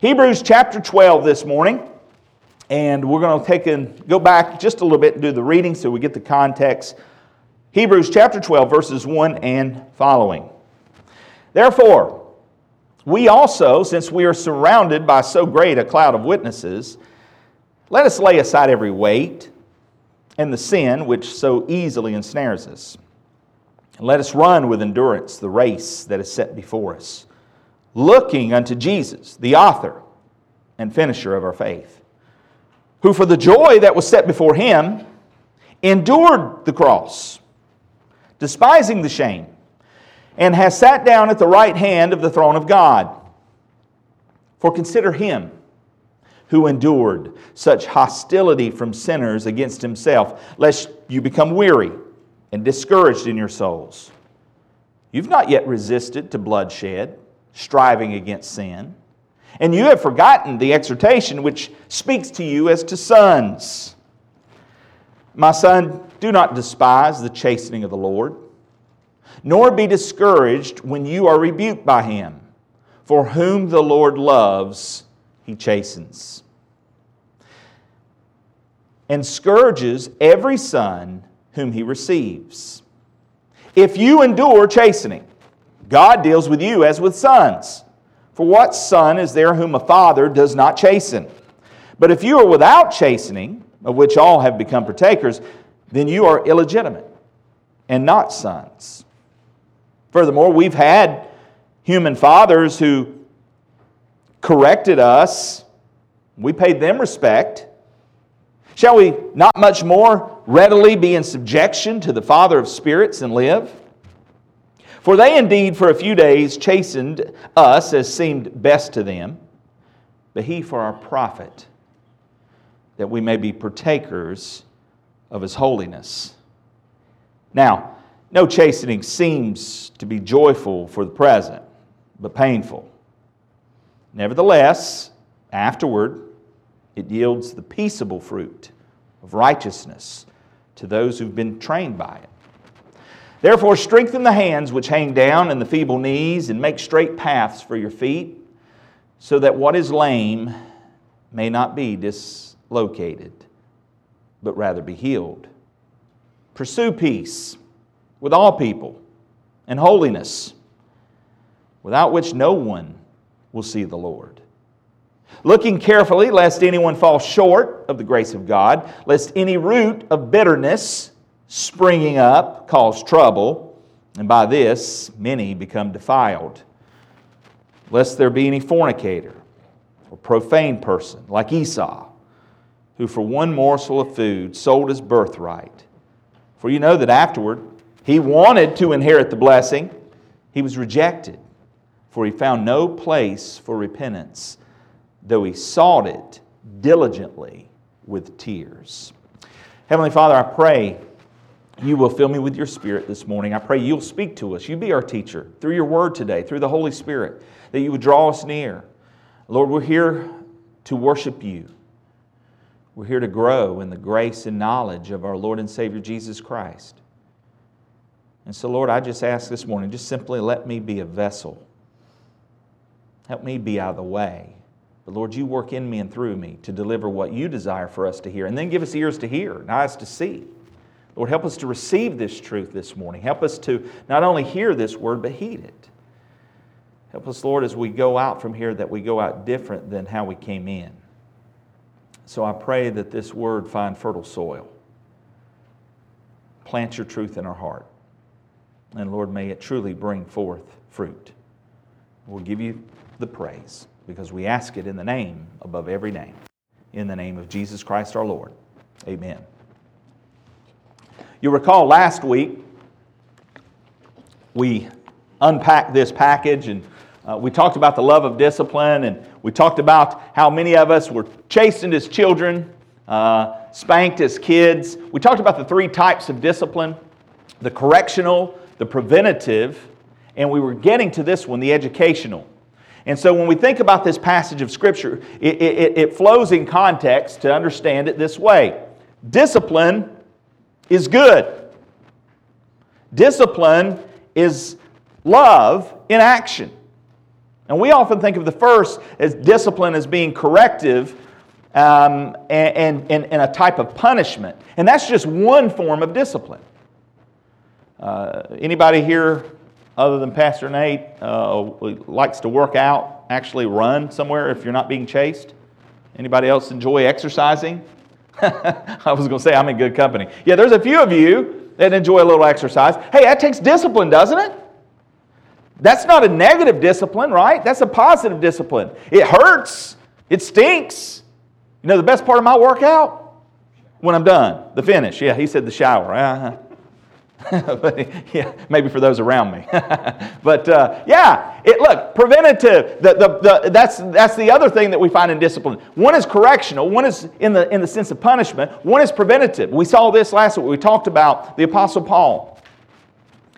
Hebrews chapter 12 this morning, and we're going to take and go back just a little bit and do the reading so we get the context. Hebrews chapter 12, verses 1 and following. Therefore, we also, since we are surrounded by so great a cloud of witnesses, let us lay aside every weight and the sin which so easily ensnares us. And let us run with endurance the race that is set before us looking unto Jesus, the author and finisher of our faith, who for the joy that was set before him endured the cross, despising the shame, and has sat down at the right hand of the throne of God. For consider him who endured such hostility from sinners against himself, lest you become weary and discouraged in your souls. You've not yet resisted to bloodshed striving against sin. And you have forgotten the exhortation which speaks to you as to sons. My son, do not despise the chastening of the Lord, nor be discouraged when you are rebuked by him. For whom the Lord loves, he chastens. And scourges every son whom he receives. If you endure chastening, God deals with you as with sons. For what son is there whom a father does not chasten? But if you are without chastening, of which all have become partakers, then you are illegitimate and not sons. Furthermore, we've had human fathers who corrected us, we paid them respect. Shall we not much more readily be in subjection to the Father of spirits and live? For they indeed for a few days chastened us as seemed best to them, but he for our profit, that we may be partakers of his holiness. Now, no chastening seems to be joyful for the present, but painful. Nevertheless, afterward, it yields the peaceable fruit of righteousness to those who've been trained by it. Therefore, strengthen the hands which hang down and the feeble knees, and make straight paths for your feet, so that what is lame may not be dislocated, but rather be healed. Pursue peace with all people and holiness, without which no one will see the Lord. Looking carefully, lest anyone fall short of the grace of God, lest any root of bitterness springing up cause trouble, and by this many become defiled. Lest there be any fornicator or profane person like Esau, who for one morsel of food sold his birthright. For you know that afterward he wanted to inherit the blessing, he was rejected, for he found no place for repentance, though he sought it diligently with tears. Heavenly Father, I pray you will fill me with your spirit this morning. I pray you'll speak to us. You be our teacher through your word today, through the Holy Spirit, that you would draw us near. Lord, we're here to worship you. We're here to grow in the grace and knowledge of our Lord and Savior Jesus Christ. And so, Lord, I just ask this morning, just simply let me be a vessel. Help me be out of the way. But Lord, you work in me and through me to deliver what you desire for us to hear. And then give us ears to hear and eyes to see. Lord, help us to receive this truth this morning. Help us to not only hear this word, but heed it. Help us, Lord, as we go out from here, that we go out different than how we came in. So I pray that this word find fertile soil. Plant your truth in our heart. And Lord, may it truly bring forth fruit. We'll give you the praise because we ask it in the name above every name. In the name of Jesus Christ our Lord. Amen. You recall last week we unpacked this package and uh, we talked about the love of discipline and we talked about how many of us were chastened as children, uh, spanked as kids. We talked about the three types of discipline the correctional, the preventative, and we were getting to this one, the educational. And so when we think about this passage of Scripture, it, it, it flows in context to understand it this way Discipline is good. Discipline is love in action. And we often think of the first as discipline as being corrective um, and, and, and, a type of punishment. And that's just one form of discipline. Uh, anybody here other than Pastor Nate uh, likes to work out, actually run somewhere if you're not being chased? Anybody else enjoy exercising? I was going to say I'm in good company. Yeah, there's a few of you that enjoy a little exercise. Hey, that takes discipline, doesn't it? That's not a negative discipline, right? That's a positive discipline. It hurts, it stinks. You know the best part of my workout? When I'm done, the finish. Yeah, he said the shower. Uh-huh. but, yeah, maybe for those around me. but uh, yeah, it, look, preventative. The, the, the, that's, that's the other thing that we find in discipline. One is correctional, one is in the, in the sense of punishment, one is preventative. We saw this last week. We talked about the Apostle Paul.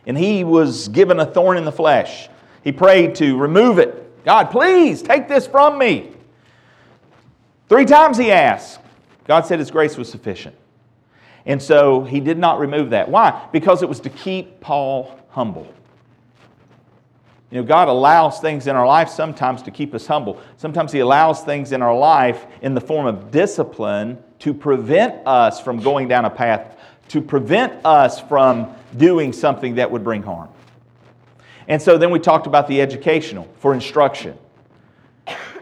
And he was given a thorn in the flesh. He prayed to remove it. God, please take this from me. Three times he asked. God said his grace was sufficient. And so he did not remove that. Why? Because it was to keep Paul humble. You know, God allows things in our life sometimes to keep us humble. Sometimes He allows things in our life in the form of discipline to prevent us from going down a path, to prevent us from doing something that would bring harm. And so then we talked about the educational for instruction.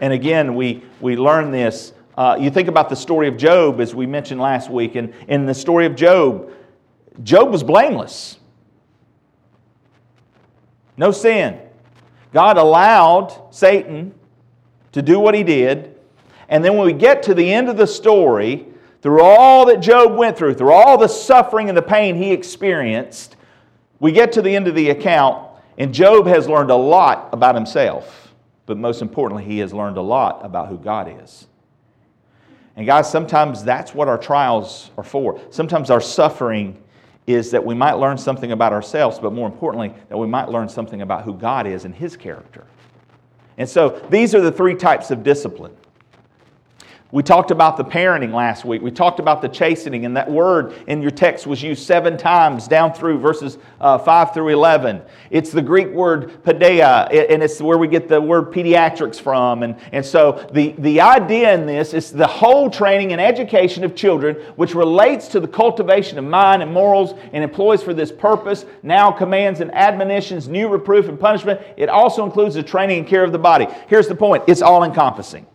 And again, we, we learn this uh, you think about the story of Job, as we mentioned last week, and in the story of Job, Job was blameless. No sin. God allowed Satan to do what he did. And then when we get to the end of the story, through all that Job went through, through all the suffering and the pain he experienced, we get to the end of the account, and Job has learned a lot about himself. But most importantly, he has learned a lot about who God is. And guys, sometimes that's what our trials are for. Sometimes our suffering is that we might learn something about ourselves, but more importantly, that we might learn something about who God is and His character. And so these are the three types of discipline. We talked about the parenting last week. We talked about the chastening, and that word in your text was used seven times down through verses uh, 5 through 11. It's the Greek word paideia, and it's where we get the word pediatrics from. And, and so the, the idea in this is the whole training and education of children, which relates to the cultivation of mind and morals and employs for this purpose now commands and admonitions, new reproof and punishment. It also includes the training and care of the body. Here's the point it's all encompassing.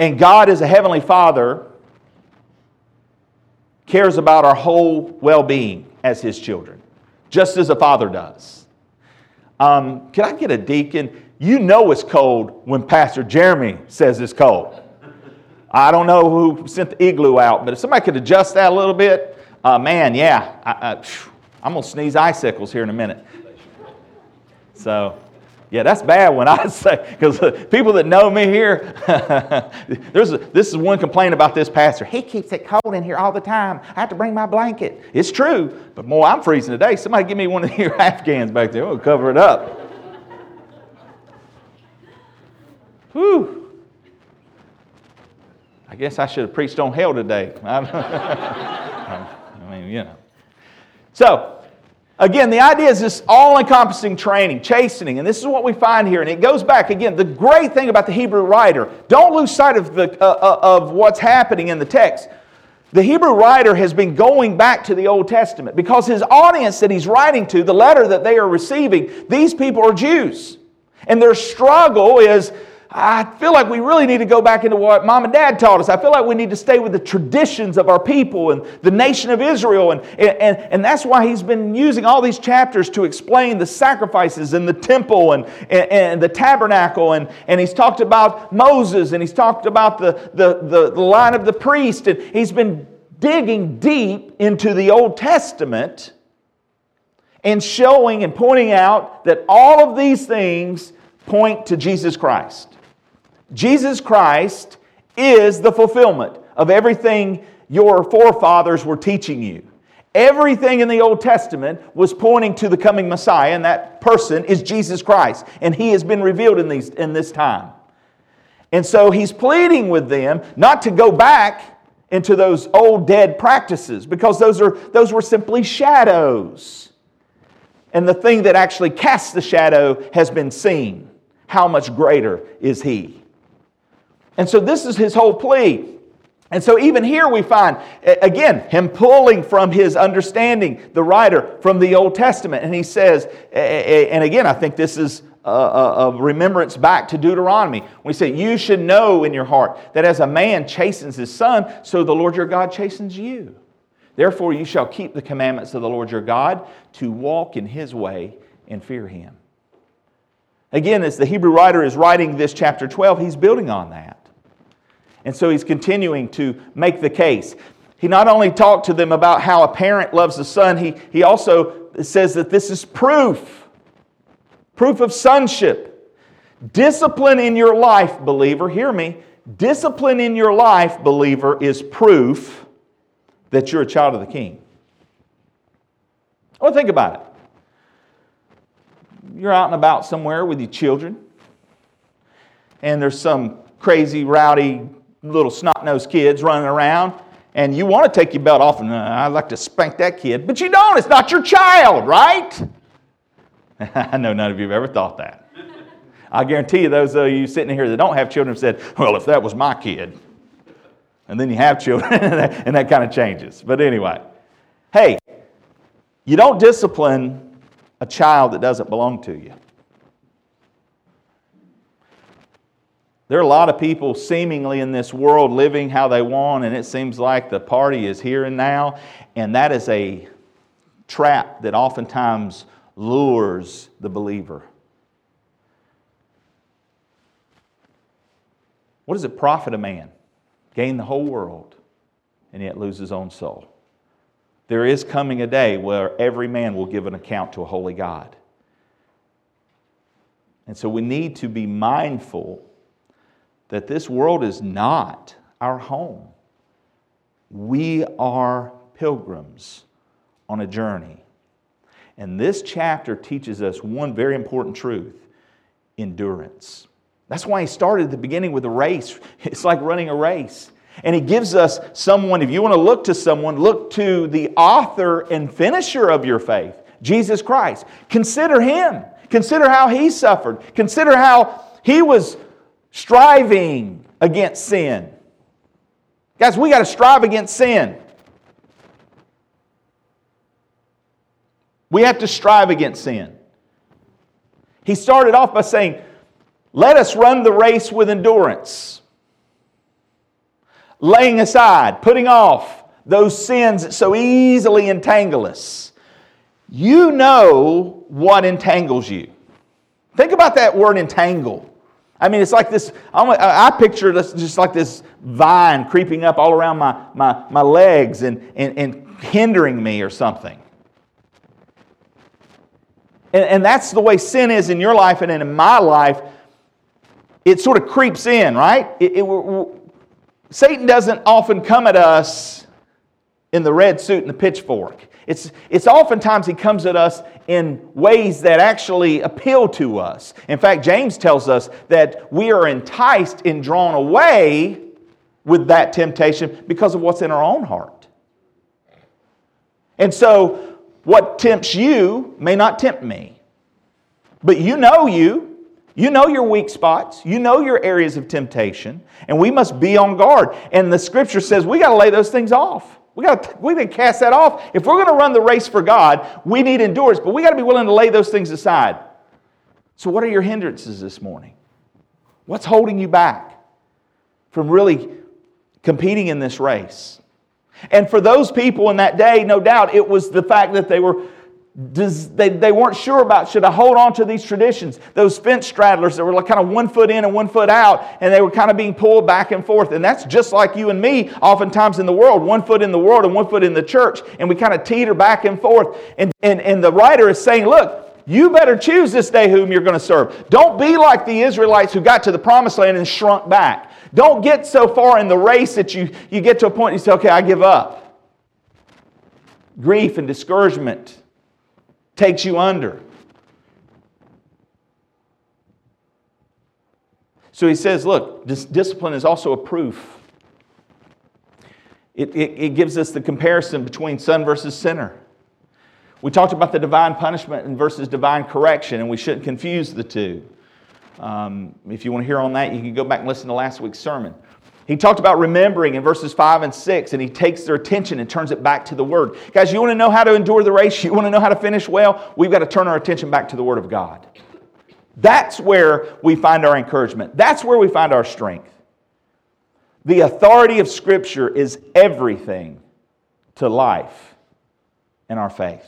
And God, as a heavenly Father, cares about our whole well being as His children, just as a father does. Um, can I get a deacon? You know it's cold when Pastor Jeremy says it's cold. I don't know who sent the igloo out, but if somebody could adjust that a little bit, uh, man, yeah, I, am going to sneeze icicles here in a minute. So, yeah, that's bad when I say, because uh, people that know me here, there's a, this is one complaint about this pastor. He keeps it cold in here all the time. I have to bring my blanket. It's true, but more, I'm freezing today. Somebody give me one of your Afghans back there. We'll cover it up. Whew. I guess I should have preached on hell today. I mean, you know. So, Again, the idea is this all encompassing training, chastening, and this is what we find here. And it goes back again. The great thing about the Hebrew writer, don't lose sight of, the, uh, uh, of what's happening in the text. The Hebrew writer has been going back to the Old Testament because his audience that he's writing to, the letter that they are receiving, these people are Jews. And their struggle is I feel like we really need to go back into what mom and dad taught us. I feel like we need to stay with the traditions of our people and the nation of Israel. And, and, and that's why he's been using all these chapters to explain the sacrifices and the temple and, and, and the tabernacle. And, and he's talked about Moses and he's talked about the, the, the, the line of the priest. And he's been digging deep into the Old Testament and showing and pointing out that all of these things point to Jesus Christ. Jesus Christ is the fulfillment of everything your forefathers were teaching you. Everything in the Old Testament was pointing to the coming Messiah, and that person is Jesus Christ. And he has been revealed in, these, in this time. And so he's pleading with them not to go back into those old dead practices because those, are, those were simply shadows. and the thing that actually casts the shadow has been seen, how much greater is he? And so this is his whole plea. And so, even here, we find, again, him pulling from his understanding, the writer, from the Old Testament. And he says, and again, I think this is a, remembrance back to Deuteronomy. We say, You should know in your heart that as a man chastens his son, so the Lord your God chastens you. Therefore, you shall keep the commandments of the Lord your God to walk in his way and fear him. Again, as the Hebrew writer is writing this chapter 12, he's building on that. And so he's continuing to make the case. He not only talked to them about how a parent loves the son, he, he also says that this is proof proof of sonship. Discipline in your life, believer, hear me. Discipline in your life, believer, is proof that you're a child of the king. Well, think about it. You're out and about somewhere with your children, and there's some crazy, rowdy little snot nosed kids running around, and you want to take your belt off, and uh, I'd like to spank that kid, but you don't. It's not your child, right? I know none of you have ever thought that. I guarantee you, those of you sitting here that don't have children have said, Well, if that was my kid. And then you have children, and that, and that kind of changes. But anyway, hey, you don't discipline a child that doesn't belong to you. There are a lot of people seemingly in this world living how they want, and it seems like the party is here and now. And that is a trap that oftentimes lures the believer. What does it profit a man? Gain the whole world and yet lose his own soul. There is coming a day where every man will give an account to a holy God. And so we need to be mindful that this world is not our home. We are pilgrims on a journey. And this chapter teaches us one very important truth endurance. That's why he started at the beginning with a race. It's like running a race. And he gives us someone, if you want to look to someone, look to the author and finisher of your faith, Jesus Christ. Consider him. Consider how he suffered. Consider how he was striving against sin. Guys, we got to strive against sin. We have to strive against sin. He started off by saying, Let us run the race with endurance, laying aside, putting off those sins that so easily entangle us. You know what entangles you. Think about that word entangle. I mean, it's like this, I picture this just like this vine creeping up all around my, my, my legs and, and, and hindering me or something. And, and that's the way sin is in your life and in my life. It sort of creeps in, right? It, it, Satan doesn't often come at us in the red suit and the pitchfork. It's, it's oftentimes he comes at us in ways that actually appeal to us. In fact, James tells us that we are enticed and drawn away with that temptation because of what's in our own heart. And so, what tempts you may not tempt me. But you know you. You know your weak spots. You know your areas of temptation. And we must be on guard. And the scripture says we got to lay those things off. We got we can cast that off. If we're going to run the race for God, we need endurance, but we got to be willing to lay those things aside. So, what are your hindrances this morning? What's holding you back from really competing in this race? And for those people in that day, no doubt it was the fact that they were does, they, they weren't sure about should I hold on to these traditions. Those fence straddlers that were like kind of one foot in and one foot out, and they were kind of being pulled back and forth. And that's just like you and me, oftentimes in the world, one foot in the world and one foot in the church, and we kind of teeter back and forth. And, and, and the writer is saying, look, you better choose this day whom you're going to serve. Don't be like the Israelites who got to the promised land and shrunk back. Don't get so far in the race that you, you get to a point and you say, okay, I give up. Grief and discouragement takes you under. So he says, look, this discipline is also a proof. It, it, it gives us the comparison between son versus sinner. We talked about the divine punishment versus divine correction, and we shouldn't confuse the two. Um, if you want to hear on that, you can go back and listen to last week's sermon. He talked about remembering in verses 5 and 6, and he takes their attention and turns it back to the Word. Guys, you want to know how to endure the race? You want to know how to finish well? We've got to turn our attention back to the Word of God. That's where we find our encouragement, that's where we find our strength. The authority of Scripture is everything to life and our faith.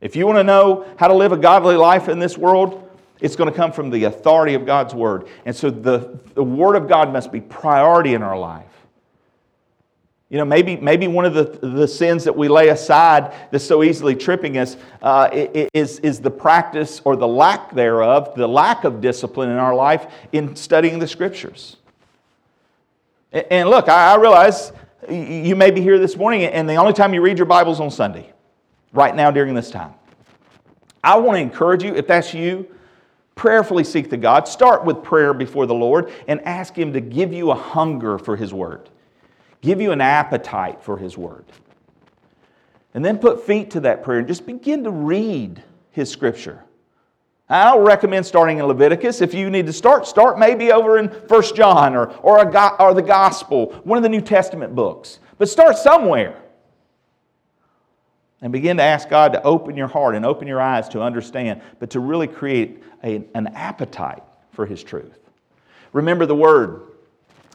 If you want to know how to live a godly life in this world, it's going to come from the authority of God's Word. And so the, the Word of God must be priority in our life. You know, maybe, maybe one of the, the sins that we lay aside that's so easily tripping us uh, is, is the practice or the lack thereof, the lack of discipline in our life in studying the Scriptures. And look, I realize you may be here this morning, and the only time you read your Bible is on Sunday right now during this time. I want to encourage you, if that's you, prayerfully seek the God. Start with prayer before the Lord and ask Him to give you a hunger for His Word, give you an appetite for His Word. And then put feet to that prayer and just begin to read His Scripture. I don't recommend starting in Leviticus. If you need to start, start maybe over in First John or, or, or the Gospel, one of the New Testament books. But start somewhere. And begin to ask God to open your heart and open your eyes to understand, but to really create a, an appetite for His truth. Remember the word.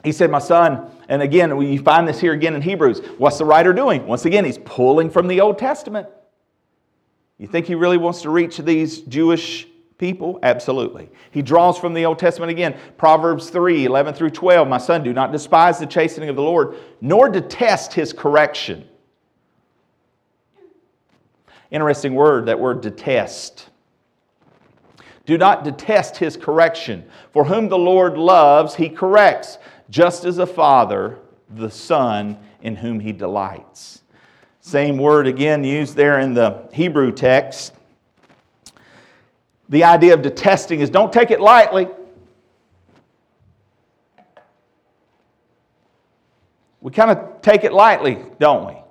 He said, My son, and again, we find this here again in Hebrews. What's the writer doing? Once again, he's pulling from the Old Testament. You think he really wants to reach these Jewish people? Absolutely. He draws from the Old Testament again. Proverbs 3 11 through 12. My son, do not despise the chastening of the Lord, nor detest his correction. Interesting word, that word detest. Do not detest his correction. For whom the Lord loves, he corrects, just as a father, the son in whom he delights. Same word again used there in the Hebrew text. The idea of detesting is don't take it lightly. We kind of take it lightly, don't we?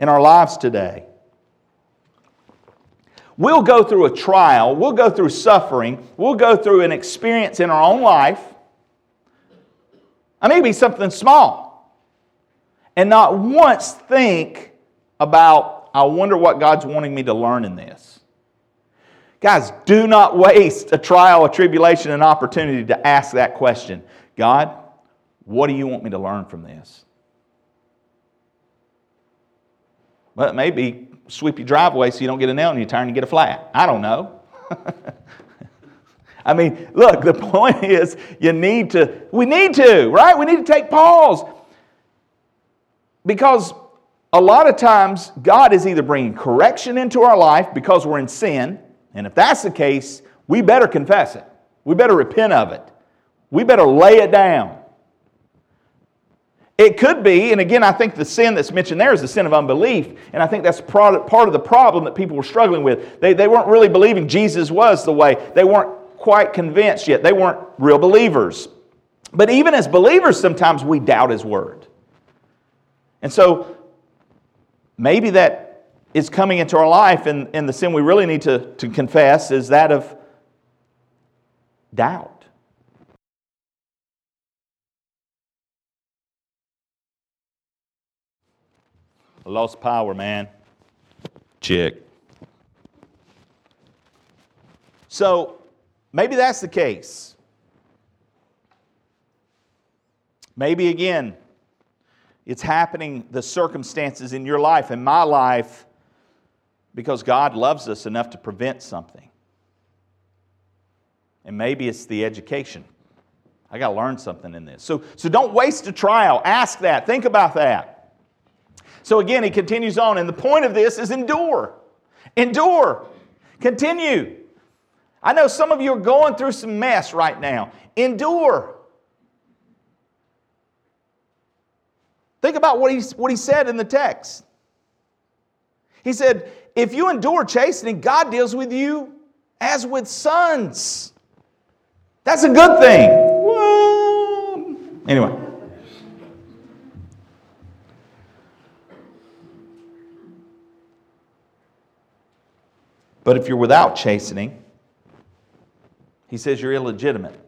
In our lives today. We'll go through a trial, we'll go through suffering, we'll go through an experience in our own life. I may be something small, and not once think about, I wonder what God's wanting me to learn in this. Guys, do not waste a trial, a tribulation, an opportunity to ask that question God, what do you want me to learn from this? Well, it may be sweep your driveway so you don't get a nail in your tire and you get a flat. I don't know. I mean, look, the point is you need to, we need to, right? We need to take pause. Because a lot of times God is either bringing correction into our life because we're in sin, and if that's the case, we better confess it. We better repent of it. We better lay it down. It could be, and again, I think the sin that's mentioned there is the sin of unbelief. And I think that's part of the problem that people were struggling with. They, they weren't really believing Jesus was the way, they weren't quite convinced yet. They weren't real believers. But even as believers, sometimes we doubt His word. And so maybe that is coming into our life, and, and the sin we really need to, to confess is that of doubt. Lost power, man. Check. So maybe that's the case. Maybe again, it's happening, the circumstances in your life, in my life, because God loves us enough to prevent something. And maybe it's the education. I got to learn something in this. So, so don't waste a trial. Ask that. Think about that. So again, he continues on, and the point of this is endure. Endure. Continue. I know some of you are going through some mess right now. Endure. Think about what he, what he said in the text. He said, If you endure chastening, God deals with you as with sons. That's a good thing. Anyway. But if you're without chastening, he says you're illegitimate.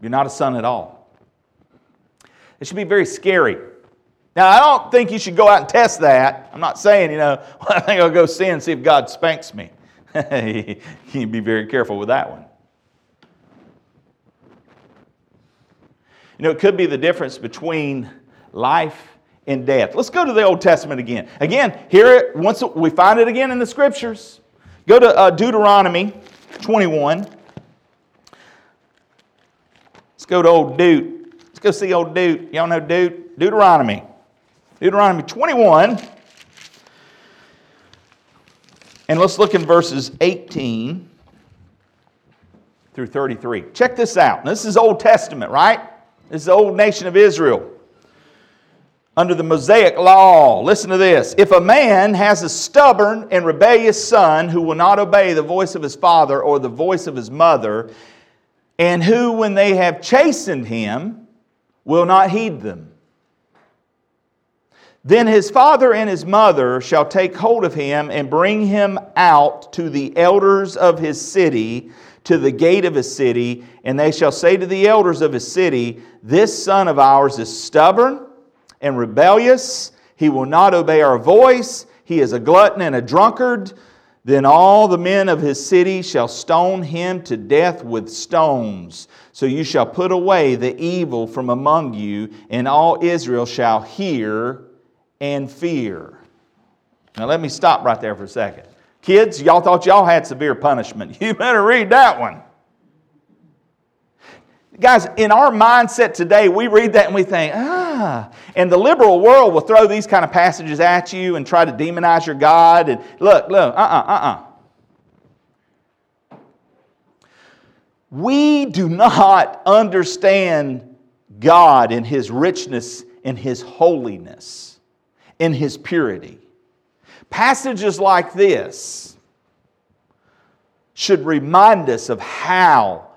You're not a son at all. It should be very scary. Now, I don't think you should go out and test that. I'm not saying, you know, well, I think I'll go sin and see if God spanks me. you be very careful with that one. You know, it could be the difference between life and death. Let's go to the Old Testament again. Again, here, it, once we find it again in the scriptures. Go to uh, Deuteronomy 21. Let's go to old Dude. Let's go see old Dude. Y'all know Dude? Deuteronomy. Deuteronomy 21. And let's look in verses 18 through 33. Check this out. This is Old Testament, right? This is the old nation of Israel. Under the Mosaic law, listen to this. If a man has a stubborn and rebellious son who will not obey the voice of his father or the voice of his mother, and who, when they have chastened him, will not heed them, then his father and his mother shall take hold of him and bring him out to the elders of his city, to the gate of his city, and they shall say to the elders of his city, This son of ours is stubborn and rebellious. He will not obey our voice. He is a glutton and a drunkard. Then all the men of his city shall stone him to death with stones. So you shall put away the evil from among you, and all Israel shall hear and fear. Now, let me stop right there for a second. Kids, y'all thought y'all had severe punishment. You better read that one. Guys, in our mindset today, we read that and we think, ah. And the liberal world will throw these kind of passages at you and try to demonize your God. And look, look, uh uh-uh, uh, uh We do not understand God in His richness, in His holiness in his purity. Passages like this should remind us of how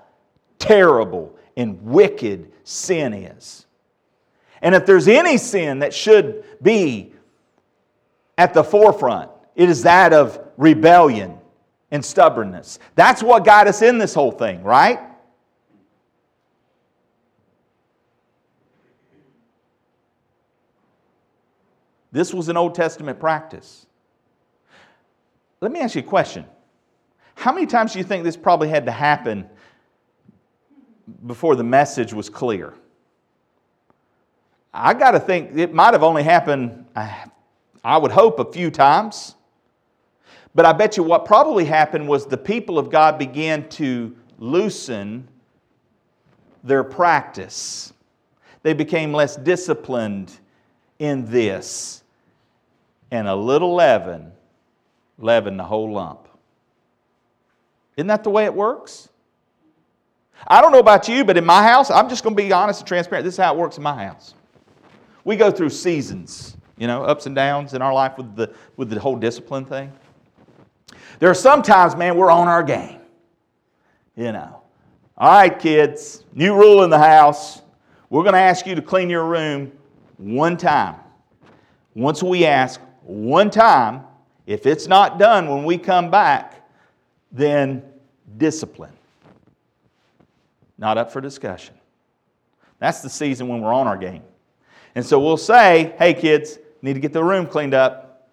terrible and wicked sin is. And if there's any sin that should be at the forefront, it is that of rebellion and stubbornness. That's what got us in this whole thing, right? This was an Old Testament practice. Let me ask you a question. How many times do you think this probably had to happen before the message was clear? I got to think it might have only happened, I would hope, a few times. But I bet you what probably happened was the people of God began to loosen their practice. They became less disciplined in this and a little leaven leaven the whole lump. Isn't that the way it works? I don't know about you, but in my house, I'm just going to be honest and transparent. This is how it works in my house. We go through seasons, you know, ups and downs in our life with the, with the whole discipline thing. There are some times, man, we're on our game. You know. All right, kids, new rule in the house. We're going to ask you to clean your room one time. Once we ask, one time. If it's not done when we come back, then discipline. Not up for discussion. That's the season when we're on our game. And so we'll say, hey, kids, need to get the room cleaned up.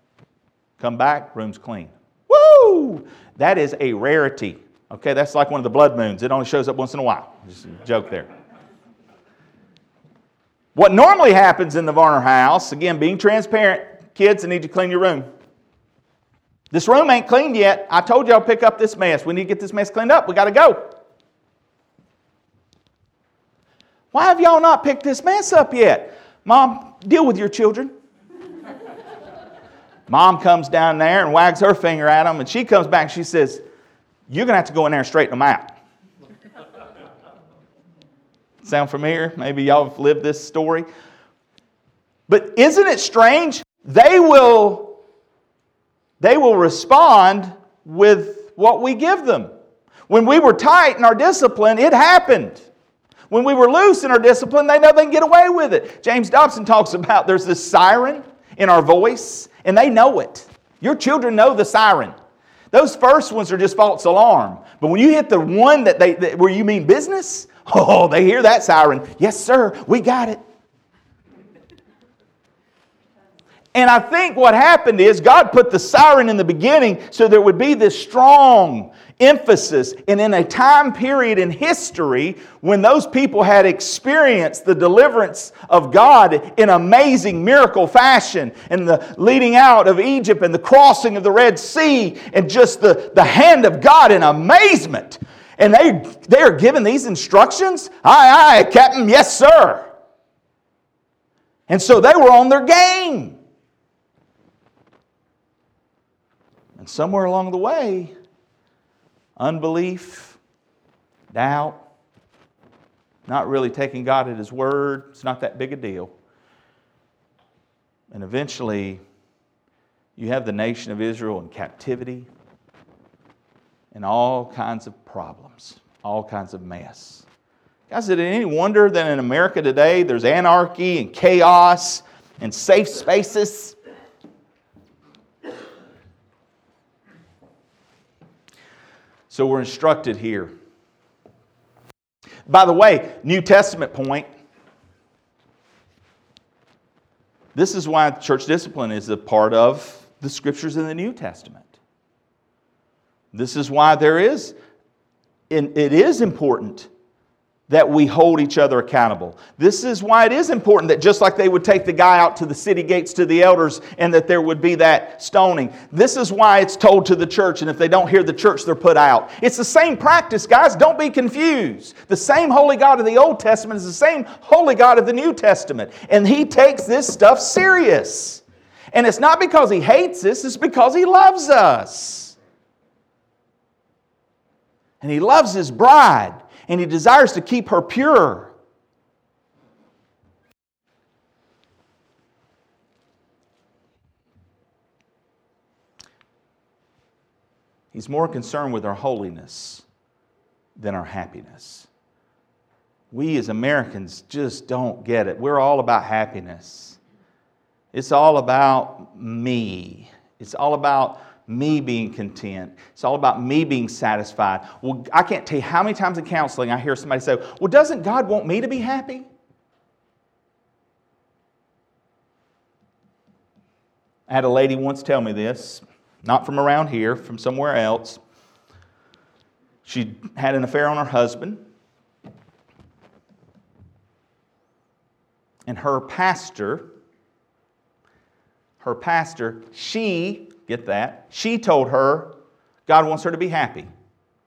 Come back, room's clean. Woo! That is a rarity. Okay, that's like one of the blood moons. It only shows up once in a while. Just a joke there. What normally happens in the Varner house, again, being transparent, kids, I need you to clean your room. This room ain't cleaned yet. I told you I'll pick up this mess. We need to get this mess cleaned up. We got to go. Why have y'all not picked this mess up yet? Mom, deal with your children. Mom comes down there and wags her finger at them, and she comes back and she says, You're going to have to go in there and straighten them out. Sound familiar? Maybe y'all have lived this story. But isn't it strange they will, they will respond with what we give them. When we were tight in our discipline, it happened. When we were loose in our discipline, they know they can get away with it. James Dobson talks about there's this siren in our voice, and they know it. Your children know the siren. Those first ones are just false alarm. But when you hit the one that they that, where you mean business, oh, they hear that siren. Yes, sir, we got it. And I think what happened is God put the siren in the beginning so there would be this strong emphasis. And in a time period in history when those people had experienced the deliverance of God in amazing miracle fashion, and the leading out of Egypt and the crossing of the Red Sea, and just the, the hand of God in amazement. And they, they are given these instructions? Aye, aye, Captain, yes, sir. And so they were on their game. And somewhere along the way, unbelief, doubt, not really taking God at His word, it's not that big a deal. And eventually, you have the nation of Israel in captivity and all kinds of problems, all kinds of mess. Guys, is it any wonder that in America today there's anarchy and chaos and safe spaces? So we're instructed here. By the way, New Testament point. This is why church discipline is a part of the scriptures in the New Testament. This is why there is, and it is important that we hold each other accountable. This is why it is important that just like they would take the guy out to the city gates to the elders and that there would be that stoning. This is why it's told to the church, and if they don't hear the church, they're put out. It's the same practice, guys. Don't be confused. The same holy God of the Old Testament is the same holy God of the New Testament, and He takes this stuff serious. And it's not because He hates us, it's because He loves us. And He loves His bride and he desires to keep her pure. He's more concerned with our holiness than our happiness. We as Americans just don't get it. We're all about happiness. It's all about me. It's all about me being content. It's all about me being satisfied. Well, I can't tell you how many times in counseling I hear somebody say, Well, doesn't God want me to be happy? I had a lady once tell me this, not from around here, from somewhere else. She had an affair on her husband. And her pastor, her pastor, she Get that? She told her God wants her to be happy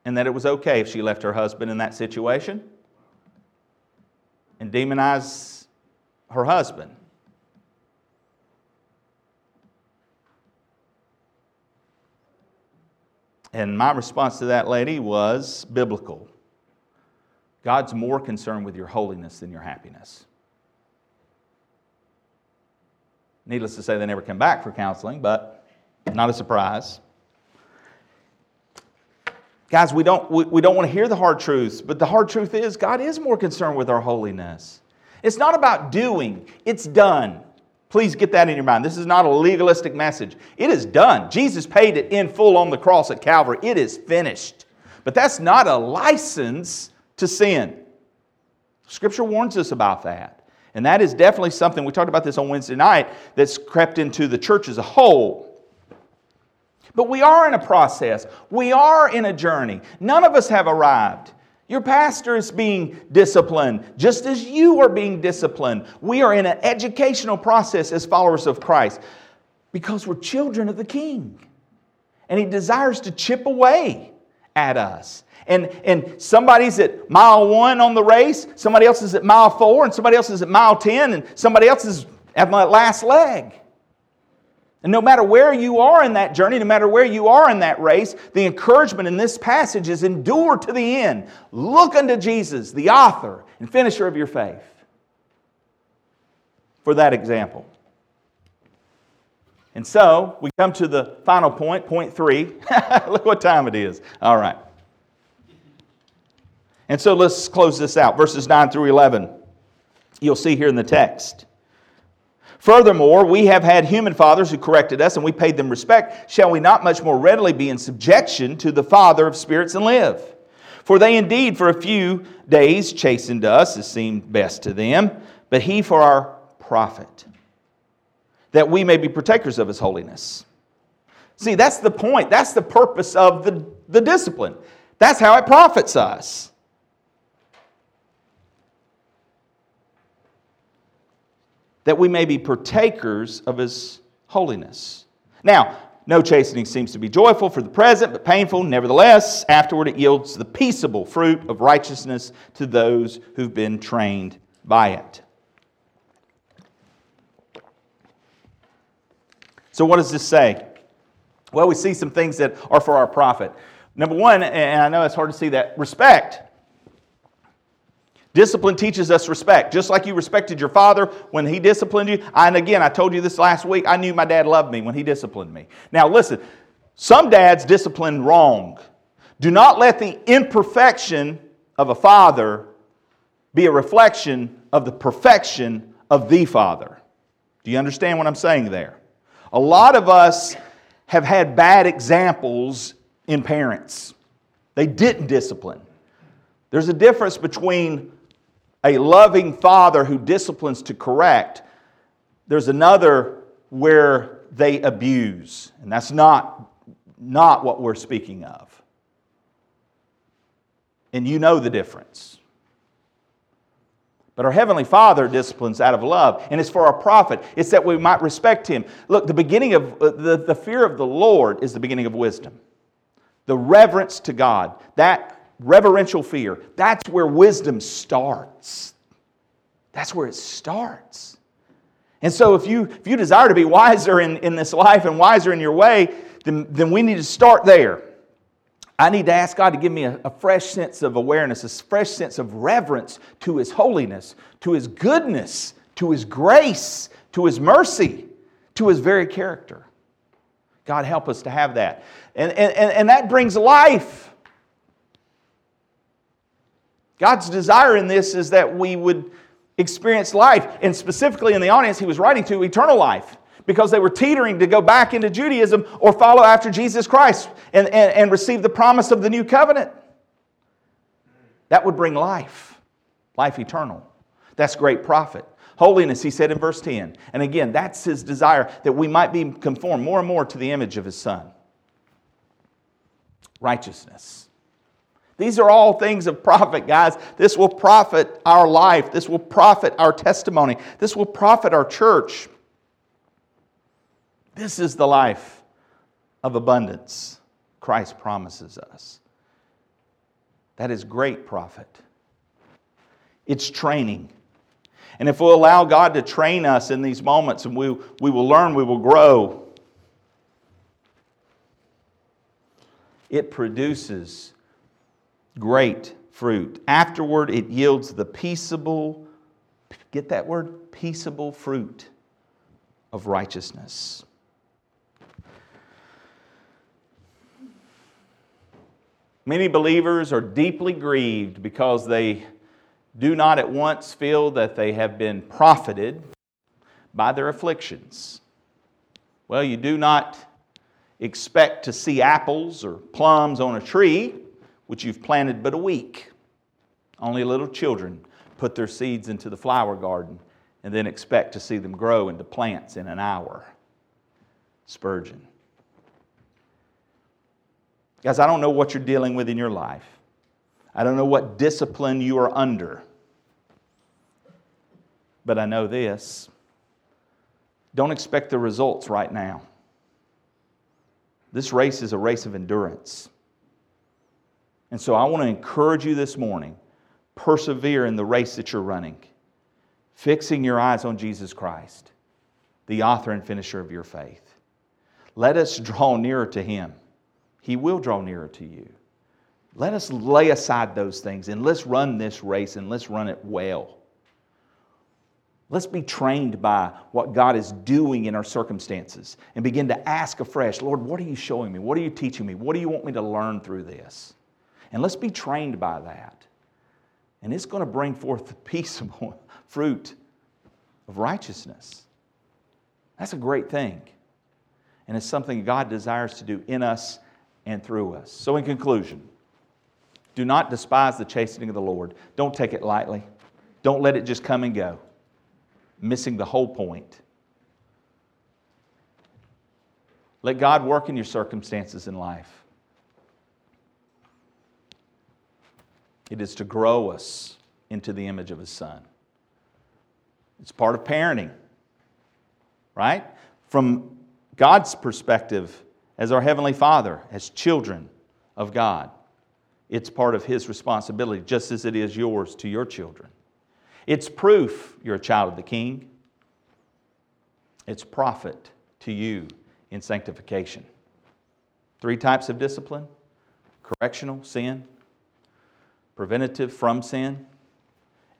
and that it was okay if she left her husband in that situation and demonize her husband. And my response to that lady was biblical. God's more concerned with your holiness than your happiness. Needless to say, they never came back for counseling, but not a surprise. Guys, we don't, we, we don't want to hear the hard truths, but the hard truth is God is more concerned with our holiness. It's not about doing, it's done. Please get that in your mind. This is not a legalistic message. It is done. Jesus paid it in full on the cross at Calvary. It is finished. But that's not a license to sin. Scripture warns us about that. And that is definitely something, we talked about this on Wednesday night, that's crept into the church as a whole. But we are in a process, we are in a journey. None of us have arrived. Your pastor is being disciplined just as you are being disciplined. We are in an educational process as followers of Christ because we're children of the King. And He desires to chip away at us. And, and somebody's at mile one on the race, somebody else is at mile four, and somebody else is at mile 10, and somebody else is at my last leg. And no matter where you are in that journey, no matter where you are in that race, the encouragement in this passage is endure to the end. Look unto Jesus, the author and finisher of your faith. For that example. And so we come to the final point, point three. Look what time it is. All right. And so let's close this out. Verses 9 through 11. You'll see here in the text. Furthermore, we have had human fathers who corrected us and we paid them respect. Shall we not much more readily be in subjection to the Father of spirits and live? For they indeed for a few days chastened us as seemed best to them, but he for our profit, that we may be partakers of his holiness. See, that's the point. That's the purpose of the, the discipline. That's how it profits us. That we may be partakers of his holiness. Now, no chastening seems to be joyful for the present, but painful. Nevertheless, afterward it yields the peaceable fruit of righteousness to those who've been trained by it. So, what does this say? Well, we see some things that are for our profit. Number one, and I know it's hard to see that, respect. Discipline teaches us respect. Just like you respected your father when he disciplined you. And again, I told you this last week, I knew my dad loved me when he disciplined me. Now, listen, some dads discipline wrong. Do not let the imperfection of a father be a reflection of the perfection of the father. Do you understand what I'm saying there? A lot of us have had bad examples in parents. They didn't discipline. There's a difference between a loving father who disciplines to correct, there's another where they abuse. And that's not, not what we're speaking of. And you know the difference. But our Heavenly Father disciplines out of love, and it's for our profit. It's that we might respect Him. Look, the beginning of uh, the, the fear of the Lord is the beginning of wisdom. The reverence to God, that reverential fear. That's where wisdom starts. That's where it starts. And so, if you, if you desire to be wiser in, in this life and wiser in your way, then, then we need to start there. I need to ask God to give me a, a, fresh sense of awareness, a fresh sense of reverence to His holiness, to His goodness, to His grace, to His mercy, to His very character. God, help us to have that. And, and, and that brings life. God's desire in this is that we would experience life. And specifically in the audience, he was writing to eternal life because they were teetering to go back into Judaism or follow after Jesus Christ and, and, and receive the promise of the new covenant. That would bring life, life eternal. That's great profit. Holiness, he said in verse 10. And again, that's his desire that we might be conformed more and more to the image of his son. Righteousness. These are all things of profit, guys. This will profit our life. This will profit our testimony. This will profit our church. This is the life of abundance Christ promises us. That is great profit. It's training. And if we'll allow God to train us in these moments and we, we will learn, we will grow, it produces great fruit. Afterward, it yields the peaceable, get that word? Peaceable fruit of righteousness. Many believers are deeply grieved because they do not at once feel that they have been profited by their afflictions. Well, you do not expect to see apples or plums on a tree which you've planted but a week. Only little children put their seeds into the flower garden and then expect to see them grow into plants in an hour. Spurgeon. Guys, I don't know what you're dealing with in your life. I don't know what discipline you are under. But I know this don't expect the results right now. This race is a race of endurance. And so I want to encourage you this morning persevere in the race that you're running, fixing your eyes on Jesus Christ, the author and finisher of your faith. Let us draw nearer to Him. He will draw nearer to you. Let us lay aside those things and let's run this race and let's run it well. Let's be trained by what God is doing in our circumstances and begin to ask afresh Lord, what are you showing me? What are you teaching me? What do you want me to learn through this? And let's be trained by that. And it's going to bring forth the peaceable fruit of righteousness. That's a great thing. And it's something God desires to do in us and through us. So, in conclusion, do not despise the chastening of the Lord. Don't take it lightly. Don't let it just come and go, missing the whole point. Let God work in your circumstances in life. It is to grow us into the image of His Son. It's part of parenting, right? From God's perspective, as our Heavenly Father, as children of God, it's part of His responsibility, just as it is yours to your children. It's proof you're a child of the King. It's profit to you in sanctification. Three types of discipline correctional, sin, preventative, from sin,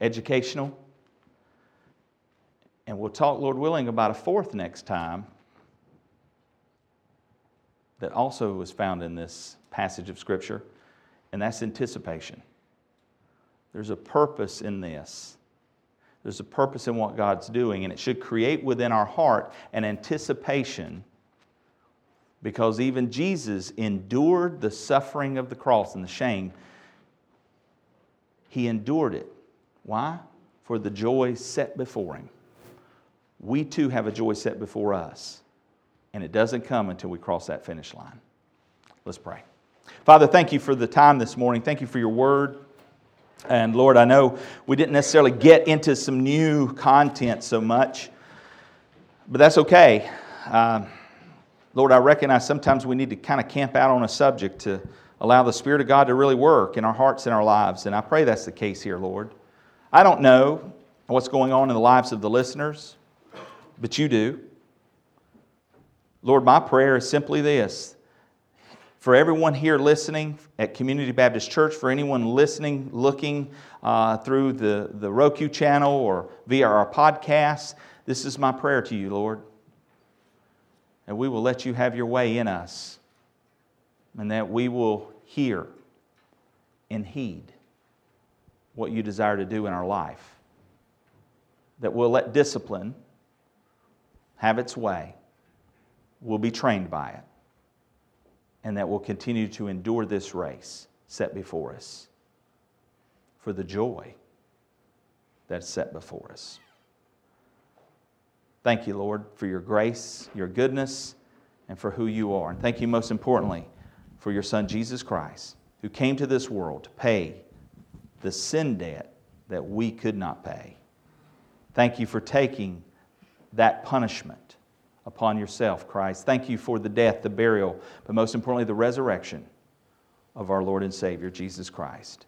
educational. And we'll talk, Lord willing, about a fourth next time that also was found in this passage of Scripture, and that's anticipation. There's a purpose in this. There's a purpose in what God's doing, and it should create within our heart an anticipation because even Jesus endured the suffering of the cross and the shame. He endured it. Why? For the joy set before him. We too have a joy set before us, and it doesn't come until we cross that finish line. Let's pray. Father, thank you for the time this morning. Thank you for your word. And Lord, I know we didn't necessarily get into some new content so much, but that's okay. Um, Lord, I recognize sometimes we need to kind of camp out on a subject to allow the Spirit of God to really work in our hearts and our lives. And I pray that's the case here, Lord. I don't know what's going on in the lives of the listeners, but you do. Lord, my prayer is simply this for everyone here listening at Community Baptist Church, for anyone listening, looking uh, through the, the Roku channel or via our podcast, this is my prayer to you, Lord and we will let you have your way in us, and that we will hear and heed what you desire to do in our life. That we'll let discipline have its way, we'll be trained by it, and that we'll continue to endure this race set before us for the joy that's set before us. Thank you, Lord, for your grace, your goodness, and for who you are. And thank you, most importantly, for your Son, Jesus Christ, who came to this world to pay the sin debt that we could not pay. Thank you for taking that punishment upon yourself, Christ. Thank you for the death, the burial, but most importantly, the resurrection of our Lord and Savior, Jesus Christ.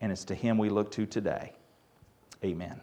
And it's to Him we look to today. Amen.